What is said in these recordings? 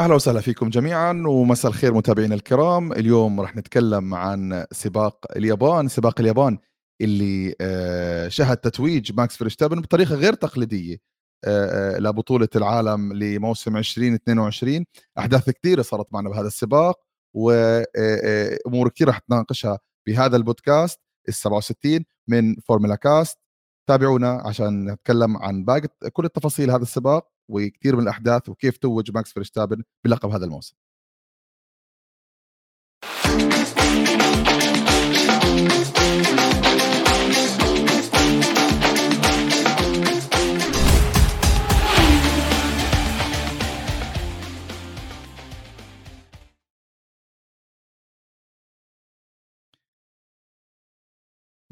أهلا وسهلا فيكم جميعا ومساء الخير متابعينا الكرام. اليوم راح نتكلم عن سباق اليابان سباق اليابان اللي آه، شهد تتويج ماكس فيرستابن بطريقة غير تقليدية آه، آه، لبطوله العالم لموسم 2022 أحداث كثيرة صارت معنا بهذا السباق وامور كثيره رح نناقشها بهذا البودكاست ال 67 من فورمولا كاست. تابعونا عشان نتكلم عن باقي كل التفاصيل هذا السباق. وكثير من الأحداث وكيف توج ماكس فيرستابن بلقب هذا الموسم.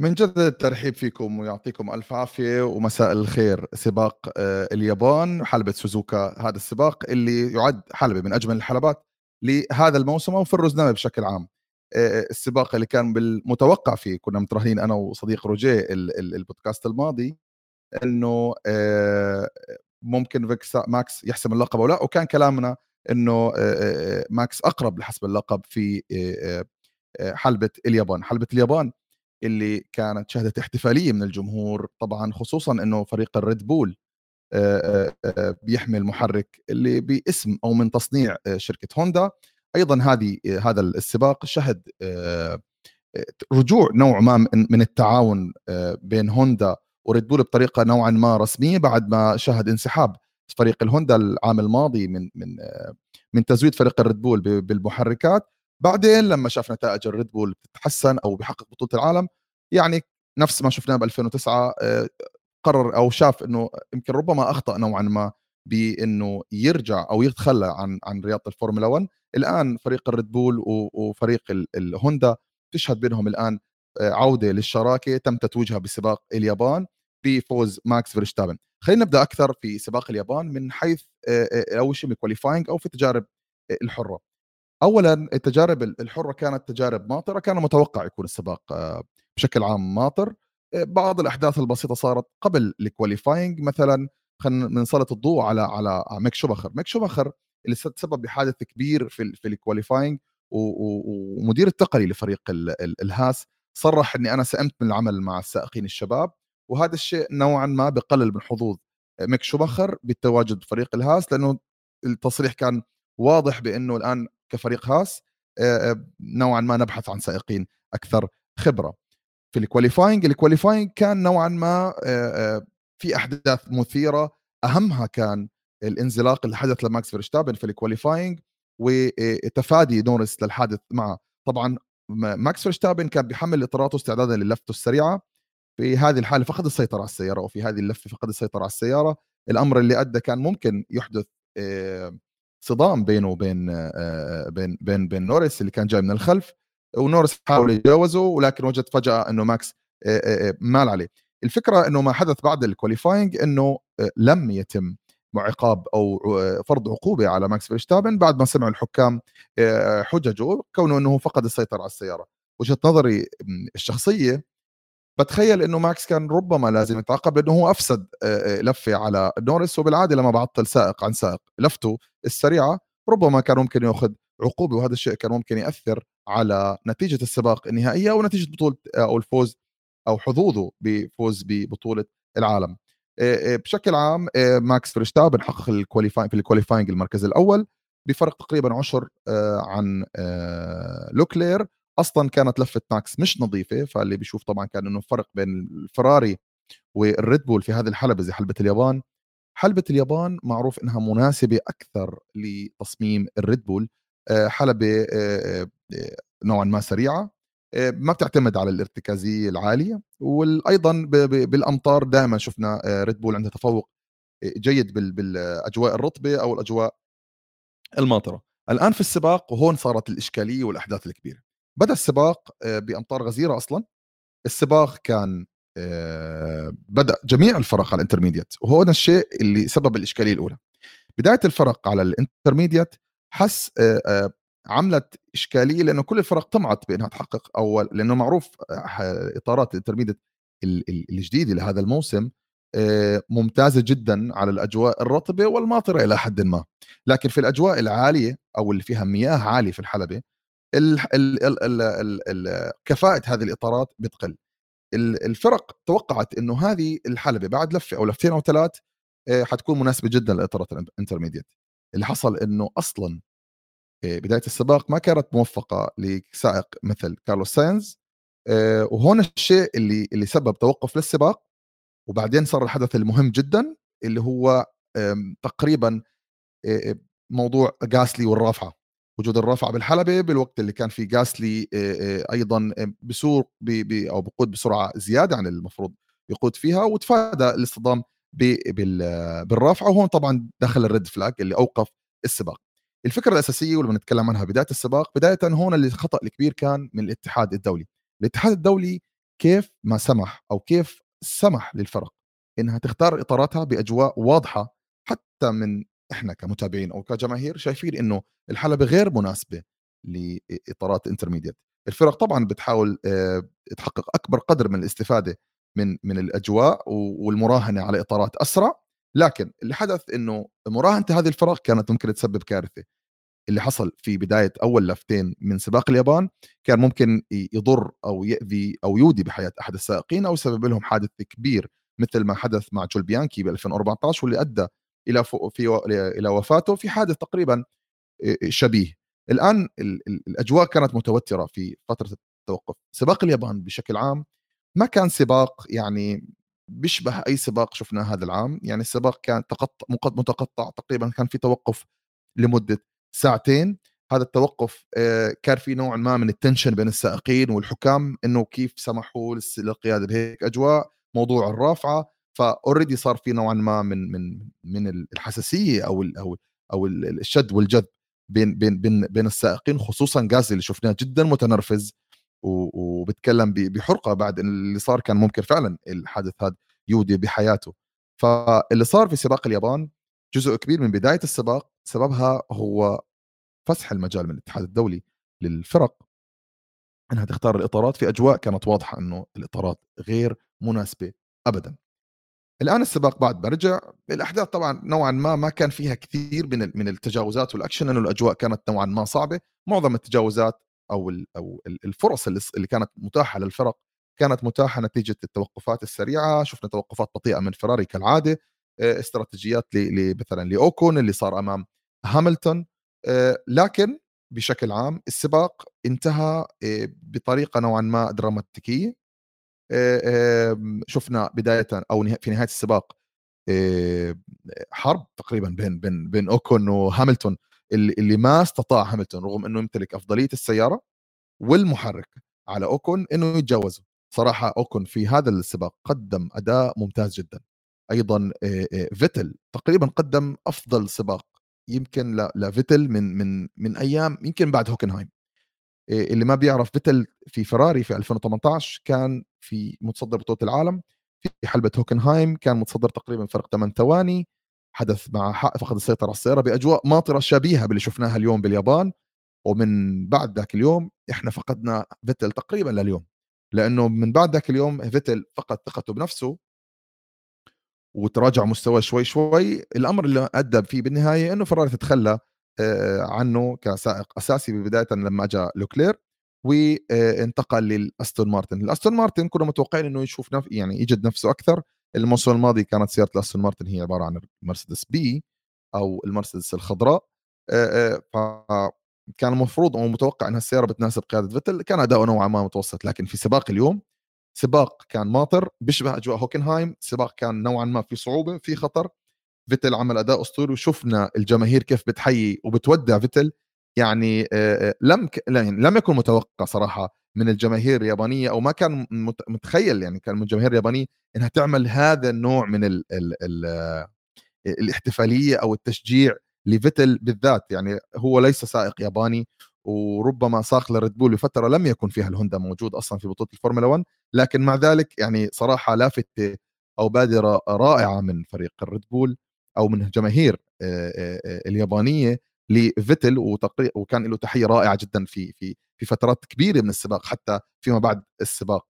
منجدد الترحيب فيكم ويعطيكم ألف عافية ومساء الخير. سباق آه، اليابان حلبة سوزوكا هذا السباق اللي يعد حلبة من أجمل الحلبات لهذا الموسم أو في الرزنامة بشكل عام. آه، السباق اللي كان بالمتوقع فيه كنا متراهنين أنا وصديق روجيه البودكاست الماضي إنه آه، ممكن ماكس يحسم اللقب أو لا وكان كلامنا إنه ماكس أقرب لحسم اللقب في حلبة اليابان. حلبة اليابان اللي كانت شهدت احتفالية من الجمهور طبعا خصوصا إنه فريق الريد بول بيحمل محرك اللي باسم أو من تصنيع شركة هوندا. أيضا هذه هذا السباق شهد رجوع نوع ما من التعاون بين هوندا وريد بول بطريقة نوعا ما رسمية بعد ما شهد انسحاب فريق الهوندا العام الماضي من من من تزويد فريق الريد بول بالمحركات. بعدين لما شاف نتائج الريد بول بتتحسن أو بحقق بطولة العالم يعني نفس ما شفناه ب 2009 آه، قرر أو شاف إنه يمكن ربما أخطأ نوعا ما بإنه يرجع أو يتخلى عن عن رياضة الفورمولا 1 الآن فريق الريد بول وفريق الهوندا تشهد بينهم الآن آه، عودة للشراكة تم تتويجها بسباق اليابان بفوز ماكس فيرستابن خلينا نبدأ أكثر في سباق اليابان من حيث آه، اول شيء أو في التجارب الحرة. اولا التجارب الحرة كانت تجارب ماطرة كان متوقع يكون السباق آه، بشكل عام ماطر. آه، بعض الأحداث البسيطة صارت قبل ال qualifying مثلا خلينا نسلط الضوء على على ميك شوبخر ميك شوبخر اللي تسبب بحادث كبير في في ال qualifying ومدير التقني لفريق الهاس صرح إني أنا سئمت من العمل مع السائقين الشباب وهذا الشيء نوعا ما بقلل من حظوظ ميك شوبخر بالتواجد بفريق الهاس لأنه التصريح كان واضح بأنه الآن كفريق هاس نوعا ما نبحث عن سائقين أكثر خبرة. في ال qualifying ال qualifying كان نوعا ما في أحداث مثيرة. أهمها كان الانزلاق اللي حدث لماكس فيرشتابن في ال qualifying وتفادي نورس للحادث معه. طبعا ماكس فيرشتابن كان بيحمل اطاراته استعدادا للفته السريعة. في هذه الحالة فقد السيطرة على السيارة وفي هذه اللفة فقد السيطرة على السيارة. الأمر اللي أدى كان ممكن يحدث صدام بينه وبين بين بين بين نوريس اللي كان جاي من الخلف ونورس حاول يتجاوزه ولكن وجد فجأة إنه ماكس مال عليه. الفكرة إنه ما حدث بعد ال qualifying إنه لم يتم عقاب أو فرض عقوبة على ماكس فيرستابن بعد ما سمعوا الحكام حججه كونه إنه فقد السيطرة على السيارة. وجهة نظري الشخصية بتخيل إنه ماكس كان ربما لازم يتعاقب لأنه هو أفسد لفة على نورس وبالعادة لما بعطل سائق عن سائق لفته السريعة ربما كان ممكن يأخذ عقوبة وهذا الشيء كان ممكن يأثر على نتيجة السباق النهائية أو نتيجة بطولة أو الفوز أو حظوظه بفوز ببطولة العالم. بشكل عام ماكس فريشتابن حقق ال qualifying في ال qualifying المركز الأول بفرق تقريبا عشر عن لوكلير. أصلا كانت لفة ماكس مش نظيفة فاللي بيشوف طبعا كان إنه فرق بين الفراري والريد بول في هذه الحلبة زي حلبة اليابان. حلبة اليابان معروف إنها مناسبة أكثر لتصميم الريد بول. آه، حلبة آه، آه، نوعا ما سريعة ما بتعتمد على الارتكازية العالية. وأيضا بالأمطار دائما شفنا ريد بول عنده تفوق جيد بالأجواء الرطبة أو الأجواء الماطرة. الآن في السباق وهون صارت الإشكالية والأحداث الكبيرة. بدأ السباق بأمطار غزيرة أصلا. السباق كان بدأ جميع الفرق على ال intermediate وهو الشيء اللي سبب الإشكالية الأولى. بداية الفرق على ال intermediate حس عملت إشكالية لأنه كل الفرق طمعت بأنها تحقق أول لأنه معروف إطارات ال intermediate الجديدة لهذا الموسم ممتازة جدا على الأجواء الرطبة والماطرة إلى حد ما. لكن في الأجواء العالية أو اللي فيها مياه عالية في الحلبة كفاءة هذه الإطارات بتقل. الفرق توقعت إنه هذه الحلبة بعد لفة أو لفتين أو ثلاث حتكون مناسبة جدا للاطارات ال intermediate. اللي حصل إنه أصلا بداية السباق ما كانت موفقة لسائق مثل كارلوس ساينز وهون الشيء اللي اللي سبب توقف للسباق. وبعدين صار الحدث المهم جدا اللي هو تقريبا موضوع غاسلي والرافعة. وجود الرافعه بالحلبة بالوقت اللي كان في غاسلي أيضا بسوق أو بقود بسرعة زيادة عن المفروض يقود فيها وتفادى الاصطدام بالرافعه وهون طبعا دخل الريد فلاج اللي أوقف السباق. الفكرة الأساسية واللي بنتكلم عنها بداية السباق بداية هون اللي الخطأ الكبير كان من الاتحاد الدولي. الاتحاد الدولي كيف ما سمح أو كيف سمح للفرق إنها تختار إطاراتها بأجواء واضحة حتى من إحنا كمتابعين أو كجماهير شايفين إنه الحلبة غير مناسبة لإطارات انترميديت الفرق طبعا بتحاول تحقق أكبر قدر من الاستفادة من من الأجواء والمراهنة على إطارات أسرع. لكن اللي حدث إنه مراهنة هذه الفرق كانت ممكن تسبب كارثة. اللي حصل في بداية أول لفتين من سباق اليابان كان ممكن يضر أو يأذي أو يودي بحياة أحد السائقين أو يسبب لهم حادث كبير مثل ما حدث مع جول بيانكي ب 2014 واللي أدى إلى في إلى وفاته في حادث تقريبا شبيه. الآن الأجواء كانت متوترة في فترة التوقف. سباق اليابان بشكل عام ما كان سباق يعني بيشبه أي سباق شفناه هذا العام. يعني السباق كان تقطع متقطع تقريبا كان في توقف لمدة ساعتين. هذا التوقف كان في نوع ما من ال tension بين السائقين والحكام إنه كيف سمحوا للقياده بهيك أجواء موضوع الرافعة. ف already صار في نوعا ما من من من الحساسية أو ال أو أو الشد والجذب بين بين بين بين السائقين خصوصا غازي اللي شفناه جدا متنرفز وبتكلم بحرقة بعد اللي صار كان ممكن فعلا الحادث هذا يودي بحياته. فاللي صار في سباق اليابان جزء كبير من بداية السباق سببها هو فسح المجال من الاتحاد الدولي للفرق. انها تختار الإطارات في أجواء كانت واضحة إنه الإطارات غير مناسبة ابدا. الآن السباق بعد ما رجع الأحداث طبعا نوعا ما ما كان فيها كثير من من التجاوزات والأكشن لأنه الأجواء كانت نوعا ما صعبة. معظم التجاوزات أو أو الفرص اللي كانت متاحة للفرق كانت متاحة نتيجة التوقفات السريعة. شفنا توقفات بطيئة من فراري كالعادة آه، استراتيجيات مثلا لأوكون اللي صار أمام هاملتون آه، لكن بشكل عام السباق انتهى آه، بطريقة نوعا ما دراماتيكية. شفنا بداية أو في نهاية السباق حرب تقريبا بين بين بين أوكون وهاملتون اللي, ما استطاع هاملتون رغم إنه يمتلك أفضلية السيارة والمحرك على أوكون إنه يتجاوزه. صراحة أوكون في هذا السباق قدم أداء ممتاز جدا. أيضا فيتل تقريبا قدم أفضل سباق يمكن لفيتل من من من أيام يمكن بعد هوكنهايم. اللي ما بيعرف فيتل في فراري في 2018 كان في متصدر بطولة العالم في حلبة هوكنهايم كان متصدر تقريبا فرق 8 ثواني حدث مع حق فقد السيطرة على السيارة بأجواء ماطرة شبيهة باللي شفناها اليوم باليابان ومن بعد ذاك اليوم إحنا فقدنا فيتل تقريبا لليوم لأنه من بعد ذاك اليوم فيتل فقد ثقته بنفسه وتراجع مستواه شوي شوي الأمر اللي أدى فيه بالنهاية إنه فراري تتخلى عنه كسائق أساسي بداية لما اجى لوكلير وانتقل للأستون مارتن. الأستون مارتن كنا متوقعين إنه يشوف نف... يعني يجد نفسه أكثر. الموسم الماضي كانت سيارة الأستون مارتن هي عبارة عن المرسيدس B أو المرسيدس الخضراء. فكان المفروض أو متوقع ان السيارة بتناسب قيادة فيتل. كان أداؤه نوعا ما متوسط لكن في سباق اليوم سباق كان ماطر بيشبه أجواء هوكنهايم. سباق كان نوعا ما في صعوبة في خطر. فيتل عمل أداء أسطوري وشفنا الجماهير كيف بتحيي وبتودع فيتل. يعني لم يعني لم يكن متوقع صراحة من الجماهير اليابانية أو ما كان متخيل يعني كان من الجماهير اليابانية إنها تعمل هذا النوع من ال ال ال الاحتفالية أو التشجيع لفيتل بالذات. يعني هو ليس سائق ياباني وربما ساق لريد بول لفترة لم يكن فيها الهوندا موجود أصلا في بطولة الفورمولا 1 لكن مع ذلك يعني صراحة لفتة أو بادرة رائعة من فريق الريد بول. أو من الجماهير اليابانية لفيتل وكان له تحية رائعة جدا في في في فترات كبيرة من السباق حتى فيما بعد السباق.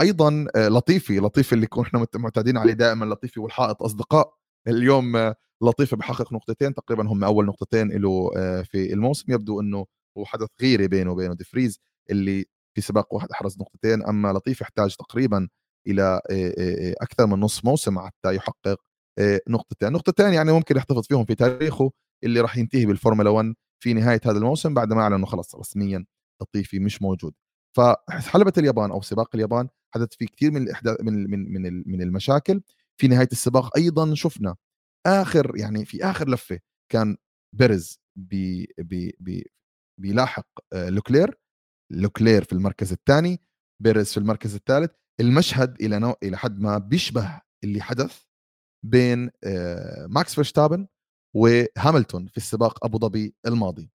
أيضا لطيفي لطيفي اللي كنا معتادين عليه دائما لطيفي والحائط أصدقاء. اليوم لطيفي بحقق نقطتين تقريبا هم أول نقطتين له في الموسم. يبدو إنه حدث غيرة بينه وبين ديفريز اللي في سباق واحد أحرز نقطتين. أما لطيف يحتاج تقريبا إلى أكثر من نصف موسم حتى يحقق نقطتين نقطتين يعني ممكن يحتفظ فيهم في تاريخه اللي راح ينتهي بالفورمولا 1 في نهاية هذا الموسم بعد ما اعلن انه خلص رسميا لطيفي مش موجود. فحلبة اليابان أو سباق اليابان حدث في كثير من الإحداث من من من من المشاكل. في نهاية السباق أيضا شفنا آخر يعني في آخر لفة كان بيرز بي بي بي بيلاحق لوكلير. لوكلير في المركز الثاني بيرز في المركز الثالث. المشهد إلى نوع إلى حد ما بيشبه اللي حدث بين ماكس فيرستابن وهاملتون في السباق أبو ظبي الماضي.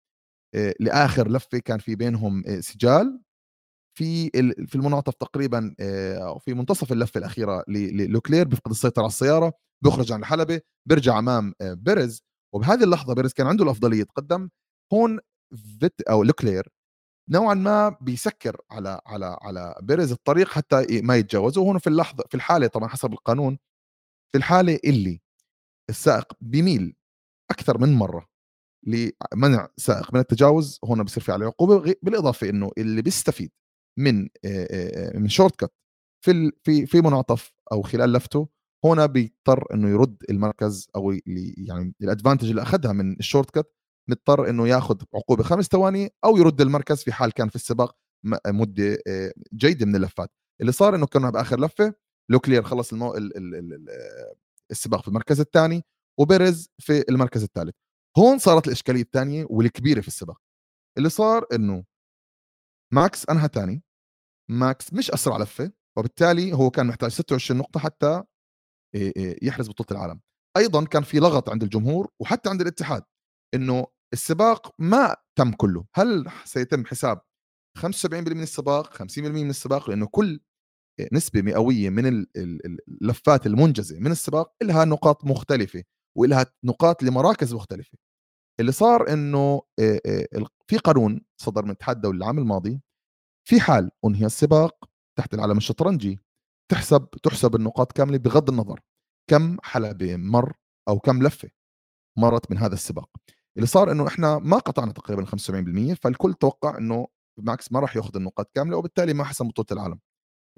لآخر لفة كان في بينهم سجال. في في المنعطف تقريبا أو في منتصف اللفة الأخيرة للوكلير بيفقد السيطرة على السيارة بيخرج عن الحلبة بيرجع أمام بيرز وبهذه اللحظة بيرز كان عنده الأفضلية يتقدم هون فيت أو لوكلير. نوعا ما بيسكر على على على بيرز الطريق حتى ما يتجاوزه. وهون في اللحظة في الحالة طبعا حسب القانون في الحالة اللي السائق بيميل أكثر من مرة لمنع سائق من التجاوز هون بصير في عليه عقوبة بالإضافة إنه اللي بيستفيد من من short cut في في في منعطف أو خلال لفته هنا بيضطر إنه يرد المركز أو يعني ال advantage اللي أخذها من ال short cut مضطر إنه ياخذ عقوبة خمس ثواني أو يرد المركز في حال كان في السباق مدة جيدة من اللفات. اللي صار إنه كنا بآخر لفة لوكلير خلص المو... ال... ال... ال... السباق في المركز الثاني وبيرز في المركز الثالث. هون صارت الإشكالية الثانية والكبيرة في السباق. اللي صار إنه ماكس أنهى ثاني. ماكس مش أسرع لفة وبالتالي هو كان محتاج 26 نقطة حتى يحرز بطولة العالم. أيضا كان في لغط عند الجمهور وحتى عند الاتحاد إنه السباق ما تم كله. هل سيتم حساب 75% من السباق 50% من السباق؟ لأنه كل نسبة مئوية من اللفات المنجزة من السباق لها نقاط مختلفة ولها نقاط لمراكز مختلفة. اللي صار إنه في قانون صدر من الاتحاد الدولي العام الماضي في حال أنهي السباق تحت العلم الشطرنجي تحسب تحسب النقاط كاملة بغض النظر كم حلبة مر أو كم لفة مرت من هذا السباق. اللي صار إنه إحنا ما قطعنا تقريبا 75% فالكل توقع إنه ماكس ما راح يأخذ النقاط كاملة وبالتالي ما حسم بطولة العالم.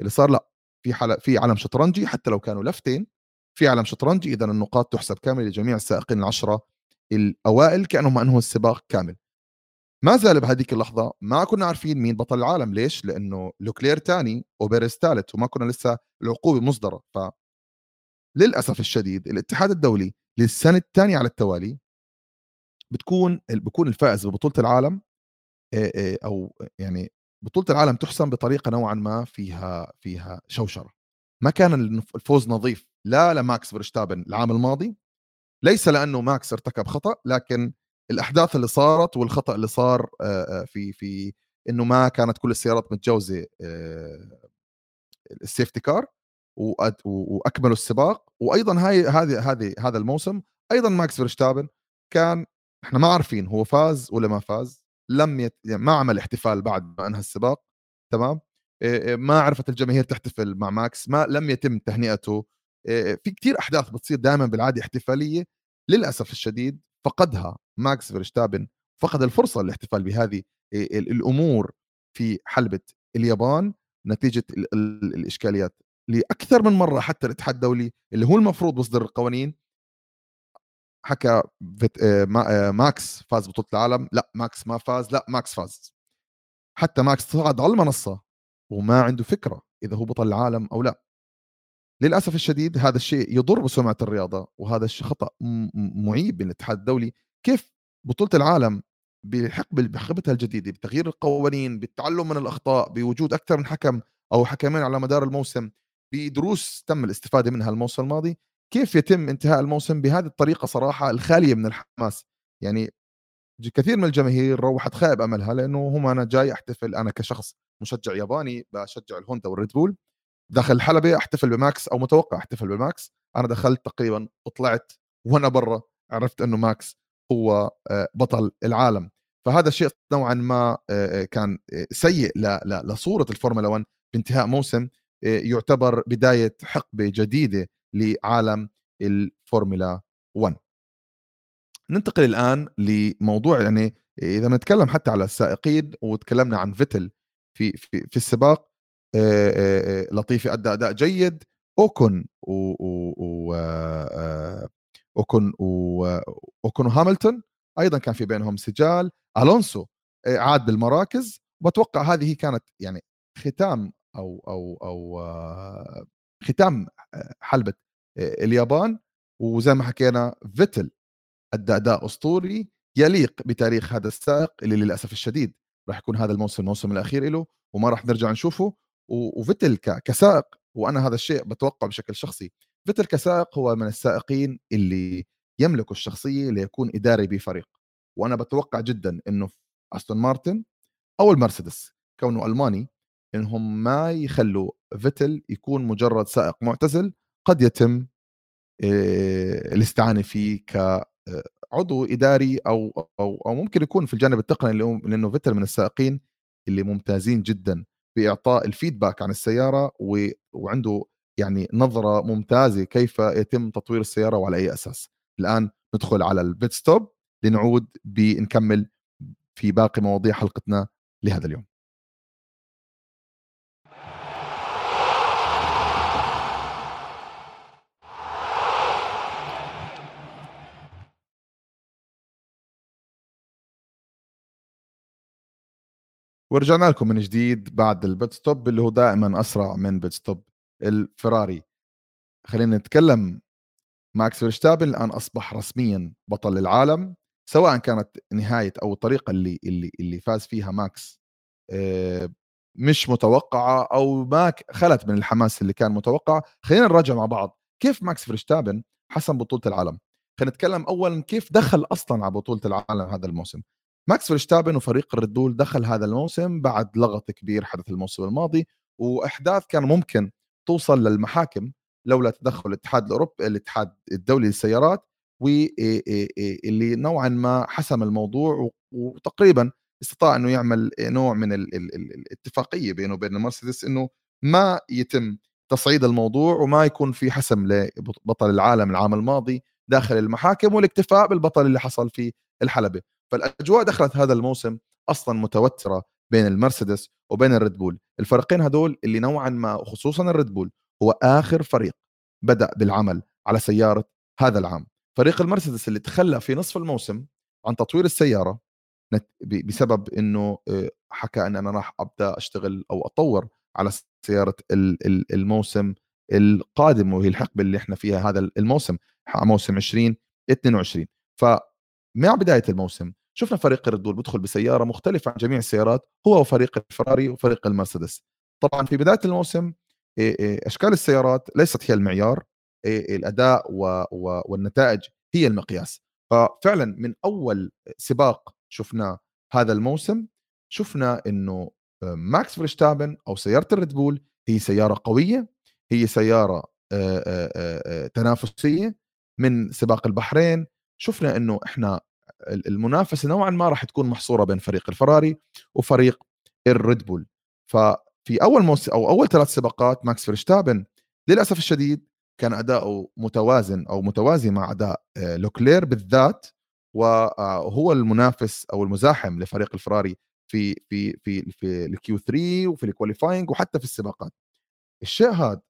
اللي صار لأ في حل... في علم شطرنجي حتى لو كانوا لفتين في علم شطرنجي إذا النقاط تحسب كامله لجميع السائقين العشرة الأوائل كأنهم أنهوا السباق كامل. ما زال بهذيك اللحظة ما كنا عارفين مين بطل العالم. ليش؟ لأنه لوكلير ثاني وبيريز ثالث وما كنا لسه العقوبة مصدرة. ف للأسف الشديد الاتحاد الدولي للسنة الثانية على التوالي بتكون بكون الفائز ببطولة العالم أو يعني بطولة العالم تحسم بطريقة نوعا ما فيها فيها شوشرة. ما كان الفوز نظيف لا لماكس فيرشتابن العام الماضي ليس لأنه ماكس ارتكب خطأ لكن الأحداث اللي صارت والخطأ اللي صار في في إنه ما كانت كل السيارات متجاوزه ال safety car وأكملوا السباق. وأيضا هاي هذه هذه هذا الموسم أيضا ماكس فيرشتابن كان إحنا ما عارفين هو فاز ولا ما فاز. لم يت... يعني ما عمل احتفال بعد ما انهى السباق تمام؟ ما عرفت الجماهير تحتفل مع ماكس ما لم يتم تهنئته. في كثير أحداث بتصير دائما بالعادة احتفالية للأسف الشديد فقدها ماكس فيرشتابن فقد الفرصة للاحتفال بهذه الأمور في حلبة اليابان نتيجة الإشكاليات لأكثر من مرة حتى الاتحاد الدولي اللي هو المفروض يصدر القوانين حكى ماكس فاز بطولة العالم. لا ماكس ما فاز. لا ماكس فاز. حتى ماكس صعد على المنصة وما عنده فكرة إذا هو بطل العالم أو لا. للأسف الشديد هذا الشيء يضر بسمعة الرياضة وهذا الشيء خطأ معيب من الاتحاد الدولي. كيف بطولة العالم بحقبه بحقبتها الجديدة بتغيير القوانين بالتعلم من الأخطاء بوجود أكثر من حكم أو حكمين على مدار الموسم بدروس تم الاستفادة منها الموسم الماضي كيف يتم انتهاء الموسم بهذه الطريقة صراحة الخالية من الحماس؟ يعني كثير من الجماهير روحت خائب أملها لأنه هم أنا جاي أحتفل أنا كشخص مشجع ياباني بشجع الهوندا والريد بول داخل الحلبة أحتفل بماكس أو متوقع أحتفل بماكس أنا دخلت تقريبا وطلعت وأنا برا عرفت أنه ماكس هو آه، بطل العالم. فهذا الشيء نوعا ما آه، آه، كان سيء لصورة الفورمولا 1 بانتهاء موسم يعتبر بداية حقبة جديدة لعالم الفورمولا 1 ننتقل الآن لموضوع يعني إذا بنتكلم حتى على السائقين وتكلمنا عن فيتل في في, في السباق لطيفي ادى أداء جيد. أوكن و, و أوكن و أوكن وهاملتون أيضا كان في بينهم سجال. ألونسو عاد بالمراكز وبتوقع هذه كانت يعني ختام أو أو أو ختام حلبة اليابان وزي ما حكينا فيتل ادى اداء أسطوري يليق بتاريخ هذا السائق اللي للأسف الشديد راح يكون هذا الموسم الموسم الأخير له وما راح نرجع نشوفه. وفيتل كسائق وأنا هذا الشيء بتوقع بشكل شخصي فيتل كسائق هو من السائقين اللي يملكوا الشخصية ليكون إداري بفريق. وأنا بتوقع جدا إنه أستون مارتن أو المرسيدس كونه ألماني إنهم ما يخلوا فيتل يكون مجرد سائق معتزل قد يتم الاستعانة فيه كعضو إداري أو أو أو ممكن يكون في الجانب التقني لأنه فيتل من السائقين اللي ممتازين جدا بإعطاء ال feedback عن السيارة وعنده يعني نظرة ممتازة كيف يتم تطوير السيارة وعلى أي أساس. الآن ندخل على ال pit stop لنعود بنكمل في باقي مواضيع حلقتنا لهذا اليوم. ورجعنا لكم من جديد بعد ال pit stop اللي هو دائما أسرع من pit stop الفراري. خلينا نتكلم ماكس فيرشتابن الان أصبح رسميا بطل العالم سواء كانت نهاية أو الطريقة اللي اللي اللي فاز فيها ماكس آه، مش متوقعة أو ما خلت من الحماس اللي كان متوقع. خلينا نراجع مع بعض كيف ماكس فيرشتابن حسم بطولة العالم. خلينا نتكلم اولا كيف دخل أصلا على بطولة العالم هذا الموسم. ماكس فيرستابن وفريق الريد بول دخل هذا الموسم بعد لغط كبير حدث الموسم الماضي وأحداث كان ممكن توصل للمحاكم لولا تدخل الاتحاد الاوروبي الاتحاد الدولي للسيارات واللي نوعا ما حسم الموضوع وتقريبا استطاع إنه يعمل نوع من الاتفاقية بينه وبين المرسيدس إنه ما يتم تصعيد الموضوع وما يكون في حسم لبطل العالم العام الماضي داخل المحاكم والاكتفاء بالبطل اللي حصل في الحلبة. فالأجواء دخلت هذا الموسم أصلا متوترة بين المرسيدس وبين الريد بول. الفريقين هدول اللي نوعا ما خصوصا الريد بول هو آخر فريق بدأ بالعمل على سيارة هذا العام. فريق المرسيدس اللي تخلى في نصف الموسم عن تطوير السيارة بسبب إنه آه، حكى إن أنا راح أبدأ أشتغل أو أطور على سيارة الموسم القادم وهي الحقبة اللي إحنا فيها هذا الموسم موسم 2022 فمع بداية الموسم شفنا فريق الريد بول بيدخل بسيارة مختلفة عن جميع السيارات هو وفريق الفراري وفريق المرسيدس. طبعا في بداية الموسم أشكال السيارات ليست هي المعيار الأداء والنتائج هي المقياس. ففعلا من أول سباق شفناه هذا الموسم شفنا إنه ماكس فيرستابن أو سيارة الريد بول هي سيارة قوية هي سيارة تنافسية من سباق البحرين. شفنا إنه إحنا المنافسة نوعا ما راح تكون محصورة بين فريق الفراري وفريق الريد بول. ففي أول موسم أو أول ثلاث سباقات ماكس فيرستابن للأسف الشديد كان أداؤه متوازن أو متوازي مع أداء آه، لوكلير بالذات وهو المنافس أو المزاحم لفريق الفراري في في في في ال Q 3 وفي ال qualifying وحتى في السباقات. الشيء هذا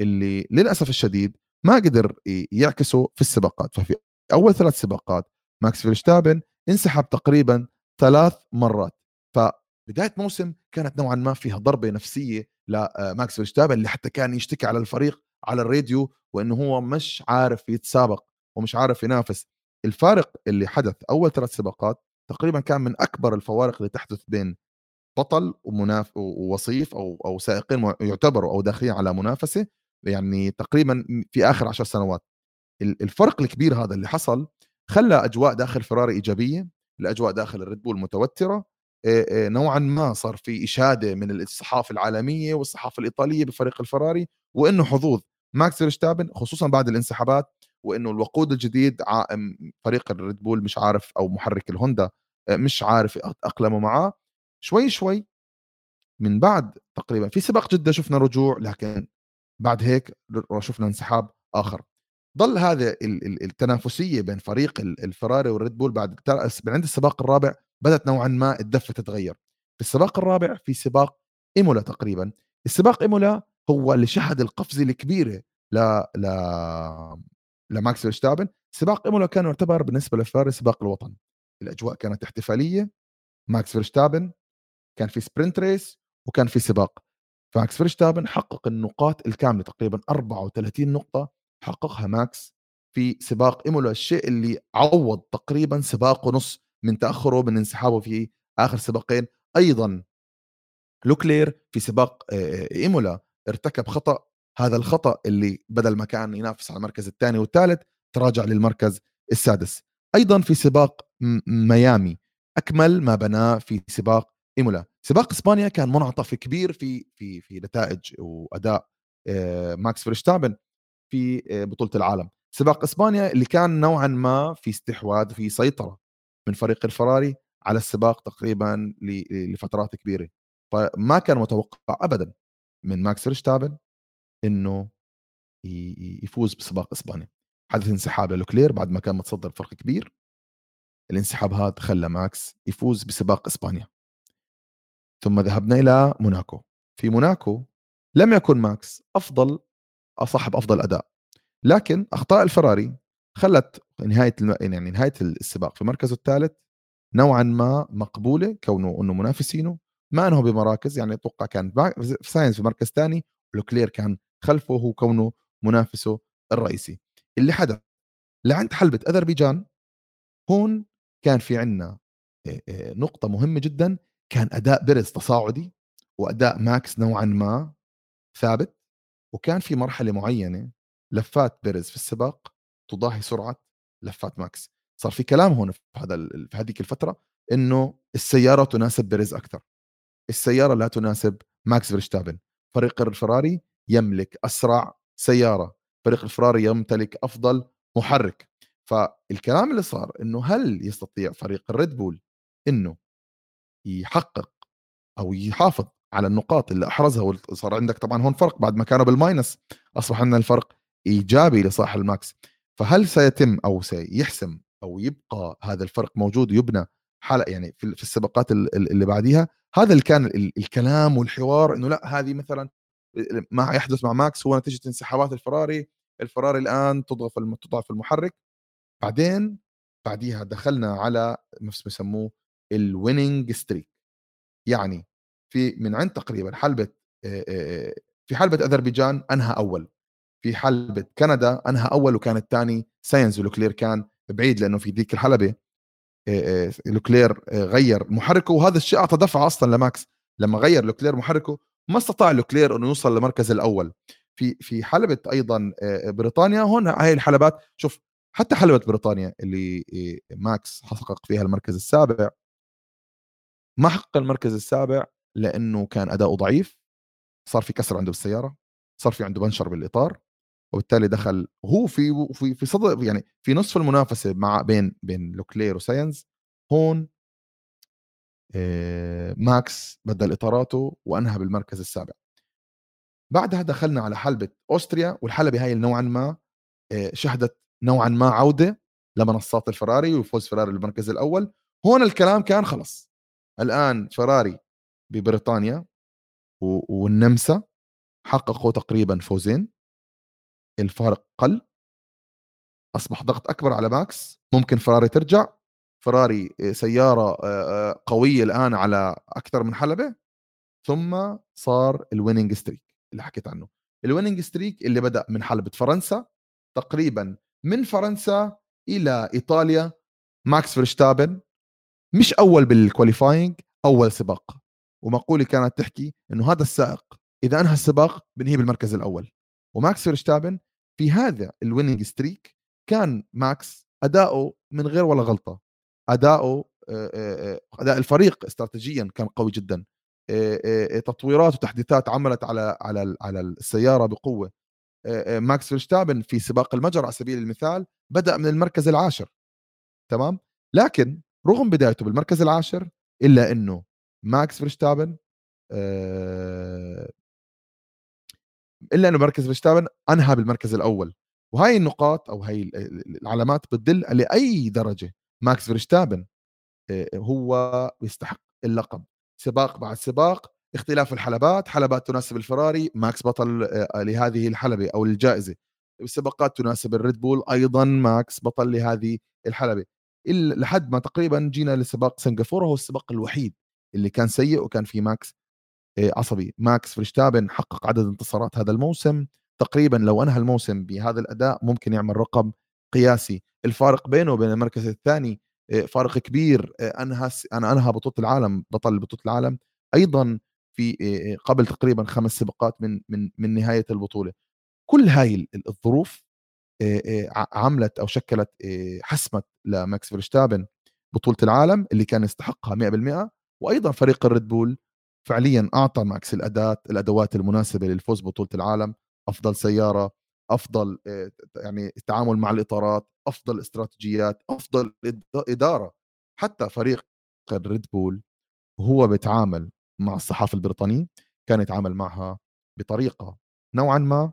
اللي للأسف الشديد ما قدر يعكسه في السباقات. ففي أول ثلاث سباقات ماكس فيرستابن انسحب تقريبا ثلاث مرات. فبداية موسم كانت نوعا ما فيها ضربة نفسية لماكس فيرستابن اللي حتى كان يشتكي على الفريق على الراديو وإنه هو مش عارف يتسابق ومش عارف ينافس. الفارق اللي حدث أول ثلاث سباقات تقريبا كان من أكبر الفوارق اللي تحدث بين بطل ومناف ووصيف أو أو سائقين يعتبروا أو داخلين على منافسة يعني تقريبا في آخر عشر سنوات. الفرق الكبير هذا اللي حصل خلى أجواء داخل فراري إيجابية الاجواء داخل الريد بول متوترة نوعا ما صار في إشادة من الصحافة العالمية والصحافة الإيطالية بفريق الفراري وإنه حظوظ. ماكس فيرستابن خصوصا بعد الانسحابات وإنه الوقود الجديد فريق الريد بول مش عارف أو محرك الهوندا مش عارف يتاقلموا معاه. شوي شوي من بعد تقريبا في سباق جدة شفنا رجوع لكن بعد هيك شفنا انسحاب آخر. ظل هذا التنافسية بين فريق الفراري والريد بول بعد عند السباق الرابع بدأت نوعا ما الدفة تتغير. في السباق الرابع في سباق إيمولا تقريبا. السباق إيمولا هو اللي شهد القفزه الكبيره ل ل لماكس فيرستابن. سباق إيمولا كان يعتبر بالنسبة للفراري سباق الوطن. الأجواء كانت احتفالية. ماكس فيرستابن كان في sprint race وكان في سباق. فماكس فيرستابن حقق النقاط الكاملة تقريبا 34 نقطة حققها ماكس في سباق ايمولا الشيء اللي عوض تقريبا سباق ونص من تأخره من انسحابه في آخر سباقين. أيضا لوكلير في سباق ايمولا ارتكب خطأ. هذا الخطأ اللي بدل ما كان ينافس على المركز الثاني والثالث تراجع للمركز السادس. أيضا في سباق ميامي أكمل ما بناه في سباق ايمولا سباق إسبانيا كان منعطف كبير في في في نتائج وأداء ماكس فيرستابن في بطولة العالم. سباق إسبانيا اللي كان نوعا ما في استحواذ في سيطرة من فريق الفراري على السباق تقريبا لفترات كبيرة. فما كان متوقع ابدا من ماكس فيرستابن إنه يفوز بسباق إسبانيا. حدث انسحاب للوكلير بعد ما كان متصدر فرق كبير. الانسحاب هذا خلى ماكس يفوز بسباق إسبانيا. ثم ذهبنا إلى موناكو. في موناكو لم يكن ماكس أفضل صاحب أفضل أداء. لكن أخطاء الفراري خلت نهاية يعني نهاية السباق في مركزه الثالث نوعا ما مقبولة كونه إنه منافسينه ما انه بمراكز. يعني أتوقع كان ساينس في مركز ثاني لوكلير كان خلفه هو كونه منافسه الرئيسي. اللي حدث لعند حلبة أذربيجان هون كان في عنا نقطة مهمة جدا. كان أداء بيرز تصاعدي وأداء ماكس نوعا ما ثابت. وكان في مرحلة معينة لفات بيرز في السباق تضاهي سرعة لفات ماكس. صار في كلام هون في هذا في هذيك الفترة إنه السيارة تناسب بيرز أكثر. السيارة لا تناسب ماكس فيرستابن فريق الفراري يملك أسرع سيارة. فريق الفراري يمتلك أفضل محرك. فالكلام اللي صار إنه هل يستطيع فريق الريد بول إنه يحقق أو يحافظ على النقاط اللي أحرزها وصار عندك طبعا هون فرق بعد ما كانوا بال minus أصبح عندنا الفرق إيجابي لصالح الماكس. فهل سيتم أو سيحسم أو يبقى هذا الفرق موجود ويبنى حلقه يعني في السباقات اللي بعديها؟ هذا اللي كان الكلام والحوار إنه لأ هذه مثلا ما يحدث مع ماكس هو نتيجة انسحابات الفراري الفراري الآن تضعف تضعف المحرك. بعدين بعديها دخلنا على نفس بسموه ال winning streak يعني في من عند تقريبا حلبة في حلبة أذربيجان أنهى أول في حلبة كندا أنهى أول وكان الثاني ساينز ولوكلير كان بعيد لأنه في ديك الحلبة لوكلير غير محركه وهذا الشيء أعطى دفعة أصلا لماكس لما غير لوكلير محركه ما استطاع لوكلير أنه يوصل للمركز الأول. في في حلبة أيضا بريطانيا هون هاي الحلبات شوف حتى حلبة بريطانيا اللي ماكس حقق فيها المركز السابع ما حقق المركز السابع لأنه كان أداؤه ضعيف صار في كسر عنده بالسيارة صار في عنده بنشر بالإطار وبالتالي دخل هو في في في سدر يعني في نصف المنافسة مع بين بين لوكلير وساينز هون ماكس بدل إطاراته وأنهى بالمركز السابع. بعدها دخلنا على حلبة أوستريا والحلبة هاي نوعا ما شهدت نوعا ما عودة لمنصات الفراري وفوز فراري بالمركز الأول. هون الكلام كان خلص. الآن فراري ببريطانيا والنمسا حققوا تقريبا فوزين. الفارق قل. أصبح ضغط أكبر على ماكس. ممكن فراري ترجع. فراري سيارة قوية الآن على أكثر من حلبة. ثم صار ال winning streak اللي حكيت عنه. ال winning streak اللي بدأ من حلبة فرنسا تقريبا من فرنسا إلى إيطاليا. ماكس فرشتابن مش أول بال qualifying أول سباق. ومقولي كانت تحكي إنه هذا السائق إذا أنهى السباق بنهي بالمركز الأول. وماكس فيرشتابن في هذا ال winning streak كان ماكس أداؤه من غير ولا غلطة. أداؤه أداء الفريق استراتيجيا كان قوي جدا. تطويرات وتحديثات عملت على على على السيارة بقوة. ماكس فيرشتابن في سباق المجر على سبيل المثال بدأ من المركز العاشر. تمام؟ لكن رغم بدايته بالمركز العاشر إلا إنه ماكس فيرشتابن آه إلا إنه ماكس فيرستابن أنهى بالمركز الأول. وهاي النقاط أو هاي العلامات بتدل لأي درجة ماكس فيرستابن آه، هو يستحق اللقب. سباق بعد سباق اختلاف الحلبات حلبات تناسب الفراري ماكس بطل آه، لهذه الحلبة أو الجائزة. السباقات تناسب الريد بول أيضا ماكس بطل لهذه الحلبة. لحد ما تقريبا جينا لسباق سنغافورة هو السباق الوحيد اللي كان سيء وكان فيه ماكس آه، عصبي. ماكس فريشتابن حقق عدد انتصارات هذا الموسم. تقريبا لو أنهى الموسم بهذا الأداء ممكن يعمل رقم قياسي. الفارق بينه وبين المركز الثاني آه، فارق كبير آه، أنهى أنا أنهى بطولة العالم بطل بطولة العالم. أيضا في قبل تقريبا خمس سباقات من من من نهاية البطولة. كل هاي الظروف عملت أو شكلت حسمت لماكس فيرشتابن بطولة العالم اللي كان يستحقها 100% وأيضا فريق الريد بول فعليا أعطى ماكس الأداة الأدوات المناسبة للفوز ببطوله العالم أفضل سيارة أفضل يعني التعامل مع الإطارات أفضل استراتيجيات أفضل إدارة. حتى فريق الريد بول وهو بيتعامل مع الصحافة البريطانية كان يتعامل معها بطريقة نوعا ما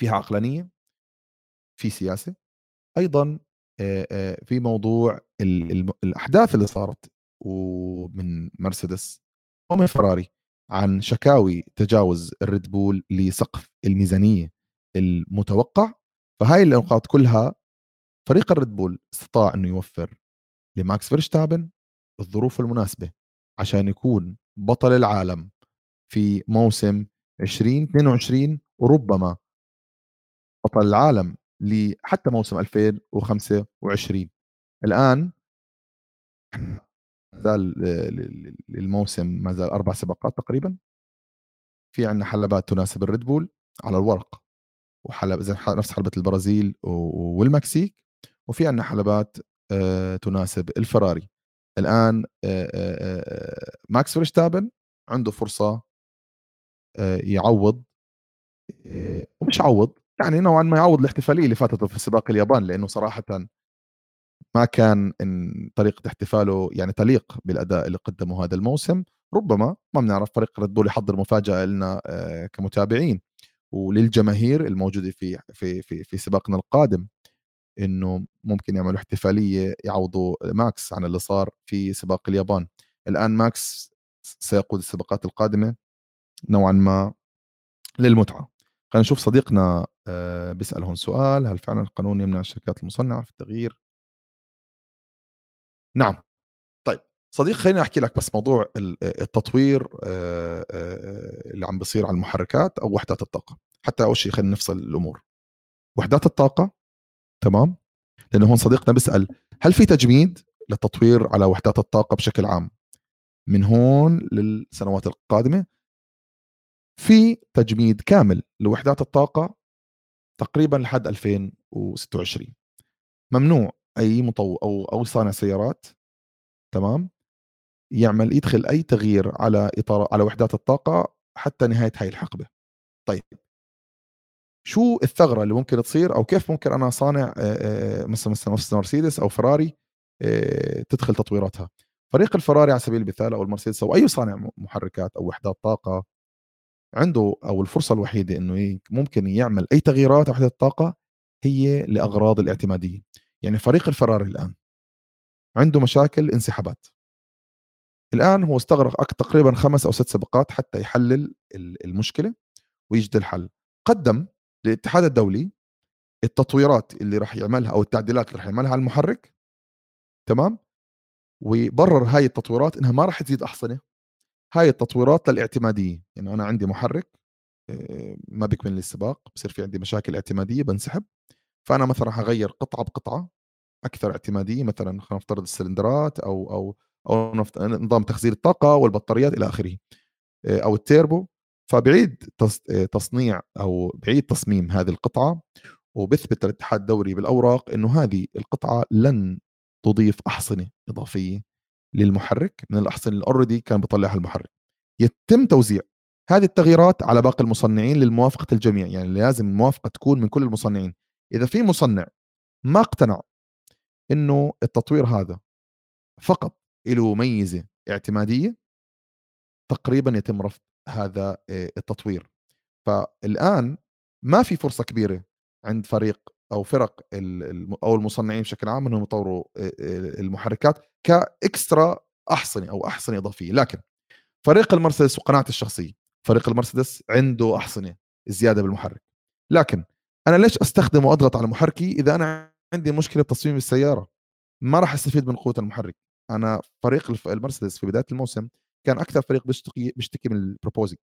فيها عقلانية في سياسة أيضا في موضوع الأحداث اللي صارت ومن مرسيدس ومن فراري عن شكاوي تجاوز الريد بول لسقف الميزانية المتوقع. فهاي النقاط كلها فريق الريد بول استطاع أنه يوفر لماكس فيرشتابن الظروف المناسبة عشان يكون بطل العالم في موسم 2022 وربما بطل العالم لحتى موسم 2025 الآن ما زال الموسم ما زال أربع سباقات تقريبا. في عندنا حلبات تناسب الريد بول على الورق وحلبة زي نفس حلبة البرازيل والمكسيك وفي عندنا حلبات آه، تناسب الفراري. الآن آه، آه، ماكس فريشتابن عنده فرصة يعوض مش يعوض يعني نوعا ما يعوض الاحتفالية اللي فاتته في سباق اليابان لأنه صراحة ما كان إن طريقة احتفاله يعني تليق بالأداء اللي قدمه هذا الموسم. ربما ما بنعرف فريق ريد بول يحضر مفاجأة لنا كمتابعين. وللجماهير الموجودة في في في في سباقنا القادم إنه ممكن يعملوا احتفالية يعوضوا ماكس عن اللي صار في سباق اليابان. الآن ماكس سيقود السباقات القادمة نوعا ما للمتعة. خلينا نشوف صديقنا آه، بيسال هون سؤال. هل فعلا القانون يمنع الشركات المصنعة في التغيير؟ نعم. طيب صديق خليني أحكي لك بس موضوع التطوير آه، آه، اللي عم بصير على المحركات أو وحدات الطاقة. حتى أول شيء خلينا نفصل الأمور. وحدات الطاقة تمام؟ لأنه هون صديقنا بيسأل هل في تجميد للتطوير على وحدات الطاقة بشكل عام؟ من هون للسنوات القادمة في تجميد كامل لوحدات الطاقة تقريبا لحد 2026 ممنوع. أي مطور أو أو صانع سيارات تمام؟ يعمل يدخل أي تغيير على اطار على وحدات الطاقة حتى نهاية هاي الحقبة. طيب. شو الثغرة اللي ممكن تصير أو كيف ممكن أنا صانع مثلا مثلا مرسيدس أو فراري تدخل تطويراتها؟ فريق الفراري على سبيل المثال أو المرسيدس أو أي صانع محركات أو وحدات طاقة عنده أو الفرصة الوحيدة إنه ممكن يعمل أي تغييرات وحده الطاقة هي لأغراض الاعتمادية. يعني فريق الفراري الآن عنده مشاكل انسحابات. الآن هو استغرق تقريبا خمس أو ست سباقات حتى يحلل المشكلة ويجد الحل. قدم للاتحاد الدولي التطويرات اللي راح يعملها أو التعديلات اللي راح يعملها على المحرك تمام؟ وبرر هاي التطويرات إنها ما راح تزيد أحصنة. هاي التطويرات للاعتماديه يعني أنا عندي محرك آه، ما بيكمل السباق بصير في عندي مشاكل اعتمادية بنسحب. فأنا مثلا حغير قطعة بقطعة أكثر اعتمادية مثلا خلينا نفترض السلندرات أو أو أو نظام تخزين الطاقة والبطاريات إلى آخره آه، أو التيربو. فبعيد آه، تصنيع أو بعيد تصميم هذه القطعة وبثبت الاتحاد الدولي بالأوراق إنه هذه القطعة لن تضيف أحصنة إضافية للمحرك من الأحصنة اللي already كان بيطلعها المحرك. يتم توزيع هذه التغييرات على باقي المصنعين للموافقة الجميع يعني لازم الموافقة تكون من كل المصنعين. إذا في مصنع ما اقتنع إنه التطوير هذا فقط له ميزة اعتمادية تقريبا يتم رفض هذا التطوير. فالآن ما في فرصة كبيرة عند فريق أو فرق أو المصنعين بشكل عام إنهم يطوروا المحركات ك extra احصنه أو أحصنة إضافية. لكن فريق المرسيدس وقناعتي الشخصية فريق المرسيدس عنده أحصنة زيادة بالمحرك. لكن أنا ليش استخدم وأضغط على محركي إذا أنا عندي مشكلة بتصميم السيارة؟ ما راح أستفيد من قوة المحرك. أنا فريق المرسيدس في بداية الموسم كان أكثر فريق بيشتكي بيشتكي من ال porpoising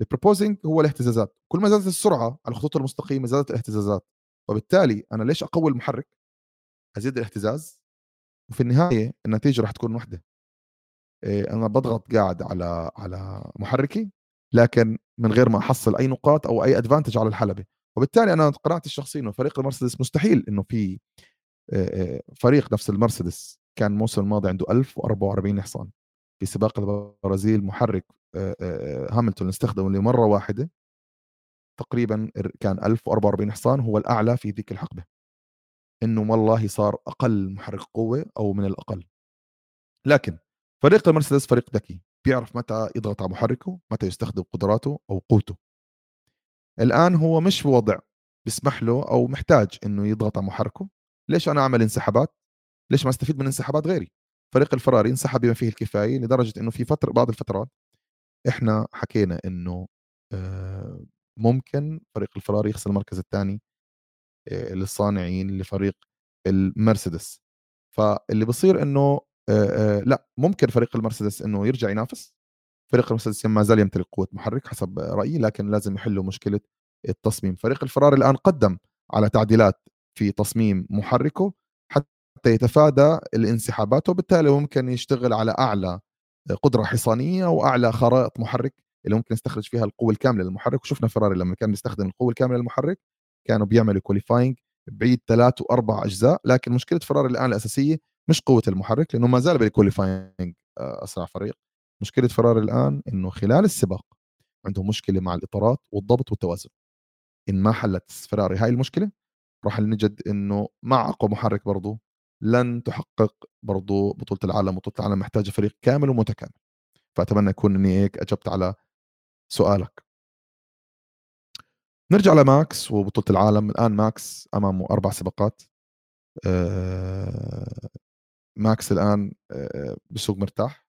ال porpoising هو الاهتزازات. كل ما زادت السرعة على الخطوط المستقيمة زادت الاهتزازات. وبالتالي أنا ليش أقوي المحرك؟ أزيد الاهتزاز. وفي النهاية النتيجة راح تكون واحدة إيه، أنا بضغط قاعد على على محركي لكن من غير ما أحصل أي نقاط أو أي ادفانتج على الحلبة. وبالتالي أنا قناعتي الشخصية إنه فريق المرسيدس مستحيل إنه في فريق نفس المرسيدس كان الموسم الماضي عنده 1044 حصان في سباق البرازيل محرك هاملتون استخدمه لمرة واحدة. تقريبا كان 1044 حصان هو الأعلى في ذيك الحقبة. إنه والله صار أقل محرك قوة أو من الأقل. لكن فريق المرسيدس فريق ذكي بيعرف متى يضغط على محركه متى يستخدم قدراته أو قوته. الآن هو مش في وضع بيسمح له أو محتاج إنه يضغط على محركه. ليش أنا أعمل انسحابات؟ ليش ما أستفيد من انسحابات غيري؟ فريق الفراري انسحب بما فيه الكفاية لدرجة إنه في فترة بعض الفترات إحنا حكينا إنه آه، ممكن فريق الفراري يخسر المركز الثاني آه، للصانعين لفريق المرسيدس. فاللي بصير إنه آه، لا ممكن فريق المرسيدس إنه يرجع ينافس. فريق المرسيدس ما زال يمتلك قوة محرك حسب رأيي لكن لازم يحلوا مشكلة التصميم. فريق الفراري الآن قدم على تعديلات في تصميم محركه حتى يتفادى الانسحابات وبالتالي ممكن يشتغل على أعلى قدرة حصانية وأعلى خرائط محرك اللي ممكن يستخرج فيها القوة الكاملة للمحرك. وشفنا فراري لما كان بيستخدم القوة الكاملة للمحرك كانوا بيعملوا qualifying بعيد ثلاث وأربع أجزاء لكن مشكلة فراري الآن الأساسية مش قوة المحرك لأنه ما زال بال qualifying آه، أسرع فريق. مشكلة فراري الآن إنه خلال السباق عندهم مشكلة مع الإطارات والضبط والتوازن. إن ما حلت فراري هاي المشكلة راح نجد إنه مع أقوى محرك برضه لن تحقق برضو بطولة العالم بطولة العالم محتاجة فريق كامل ومتكامل. فأتمنى أكون أني هيك أجبت على سؤالك. نرجع لماكس وبطولة العالم. الآن ماكس أمامه أربع سباقات. آه، ماكس الآن آه، بسوق مرتاح.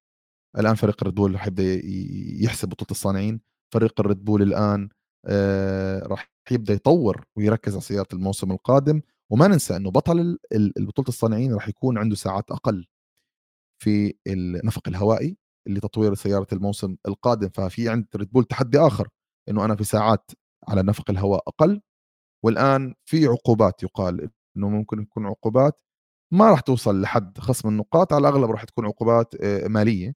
الآن فريق الريد بول رح يبدأ يحسب بطولة الصانعين. فريق الريد بول الآن آه، راح يبدأ يطور ويركز على سيارة الموسم القادم. وما ننسى إنه بطل البطوله الصانعين راح يكون عنده ساعات أقل في النفق الهوائي اللي تطوير سيارة الموسم القادم. ففي عند ريد بول تحدي آخر إنه أنا في ساعات على نفق الهواء أقل. والآن في عقوبات يقال إنه ممكن يكون عقوبات. ما راح توصل لحد خصم النقاط على الأغلب راح تكون عقوبات آه، مالية.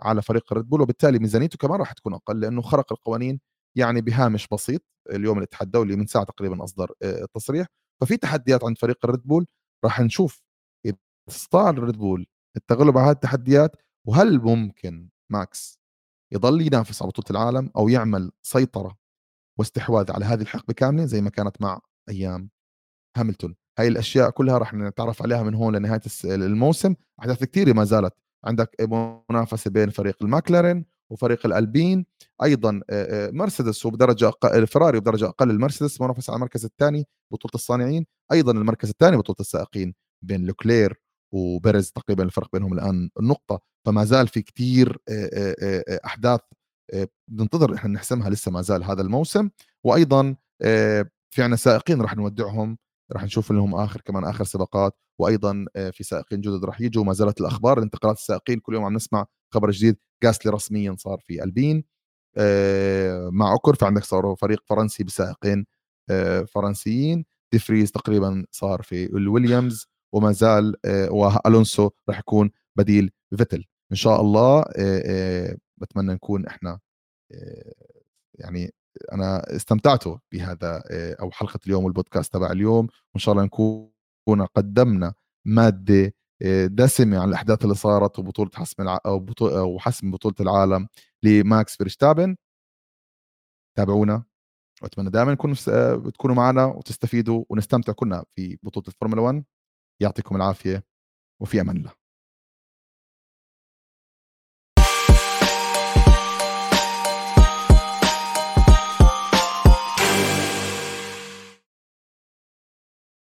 على فريق ريد بول وبالتالي ميزانيته كمان راح تكون أقل لأنه خرق القوانين يعني بهامش بسيط اليوم الاتحاد الدولي من ساعه تقريبا أصدر آه، التصريح ففي تحديات عند فريق الريد بول راح نشوف إذا استطاع الريد بول التغلب على هذه التحديات وهل ممكن ماكس يضل ينافس على بطولة العالم أو يعمل سيطرة واستحواذ على هذه الحقبة كاملة زي ما كانت مع أيام هاملتون. هاي الأشياء كلها راح نتعرف عليها من هون لنهاية الموسم أحداث كثيره ما زالت عندك منافسة بين فريق الماكلارين وفريق الألبين أيضا مرسيدس وبدرجة أقل الفراري بدرجه أقل المرسيدس منافس على المركز الثاني بطولة الصانعين أيضا المركز الثاني بطولة السائقين بين لوكلير وبيرز تقريبا الفرق بينهم الآن النقطه فما زال في كثير أحداث بننتظر إحنا نحسمها لسه ما زال هذا الموسم وأيضا في عنا سائقين راح نودعهم راح نشوف لهم آخر كمان آخر سباقات. وأيضا في سائقين جدد راح يجوا ما زالت الأخبار انتقالات السائقين كل يوم عم نسمع خبر جديد. جاسلي رسميا صار في ألبين مع أوكون فعندك صاروا فريق فرنسي بسائقين فرنسيين. ديفريز تقريبا صار في الويليامز وما زال وألونسو راح يكون بديل فيتل. إن شاء الله بتمنى نكون إحنا يعني أنا استمتعت بهذا أو حلقة اليوم والبودكاست تبع اليوم. وإن شاء الله نكون قدمنا مادة دسمة عن الأحداث اللي صارت وبطولة حسم الع... أو بطوله أو حسم بطولة العالم لماكس فيرشتابن. تابعونا. وأتمنى دائما تكونوا تكونوا معنا وتستفيدوا ونستمتع كلنا في بطولة الفورمولا 1 يعطيكم العافية وفي أمان الله.